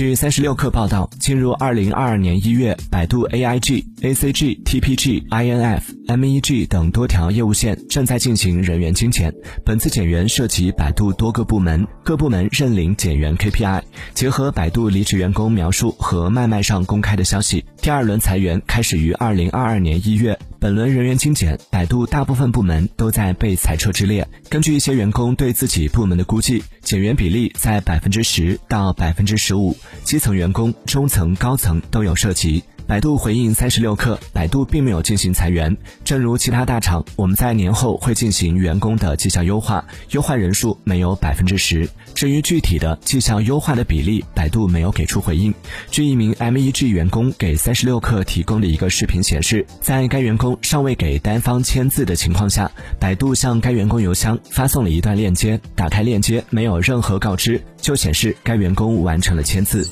据三十六氪报道，进入二零二二年一月，百度 AIG、ACG、TPG、INF、MEG 等多条业务线正在进行人员精简。本次减员涉及百度多个部门，各部门认领减员 KPI。结合百度离职员工描述和脉脉上公开的消息，第二轮裁员开始于二零二二年一月。本轮人员精简，百度大部分部门都在被裁撤之列。根据一些员工对自己部门的估计，减员比例在百分之十到百分之十五，基层员工、中层、高层都有涉及。百度回应三十六氪，百度并没有进行裁员。正如其他大厂，我们在年后会进行员工的绩效优化，优化人数没有百分之十。至于具体的绩效优化的比例，百度没有给出回应。据一名 MEG 员工给三十六氪提供的一个视频显示，在该员工尚未给单方签字的情况下，百度向该员工邮箱发送了一段链接，打开链接没有任何告知，就显示该员工完成了签字。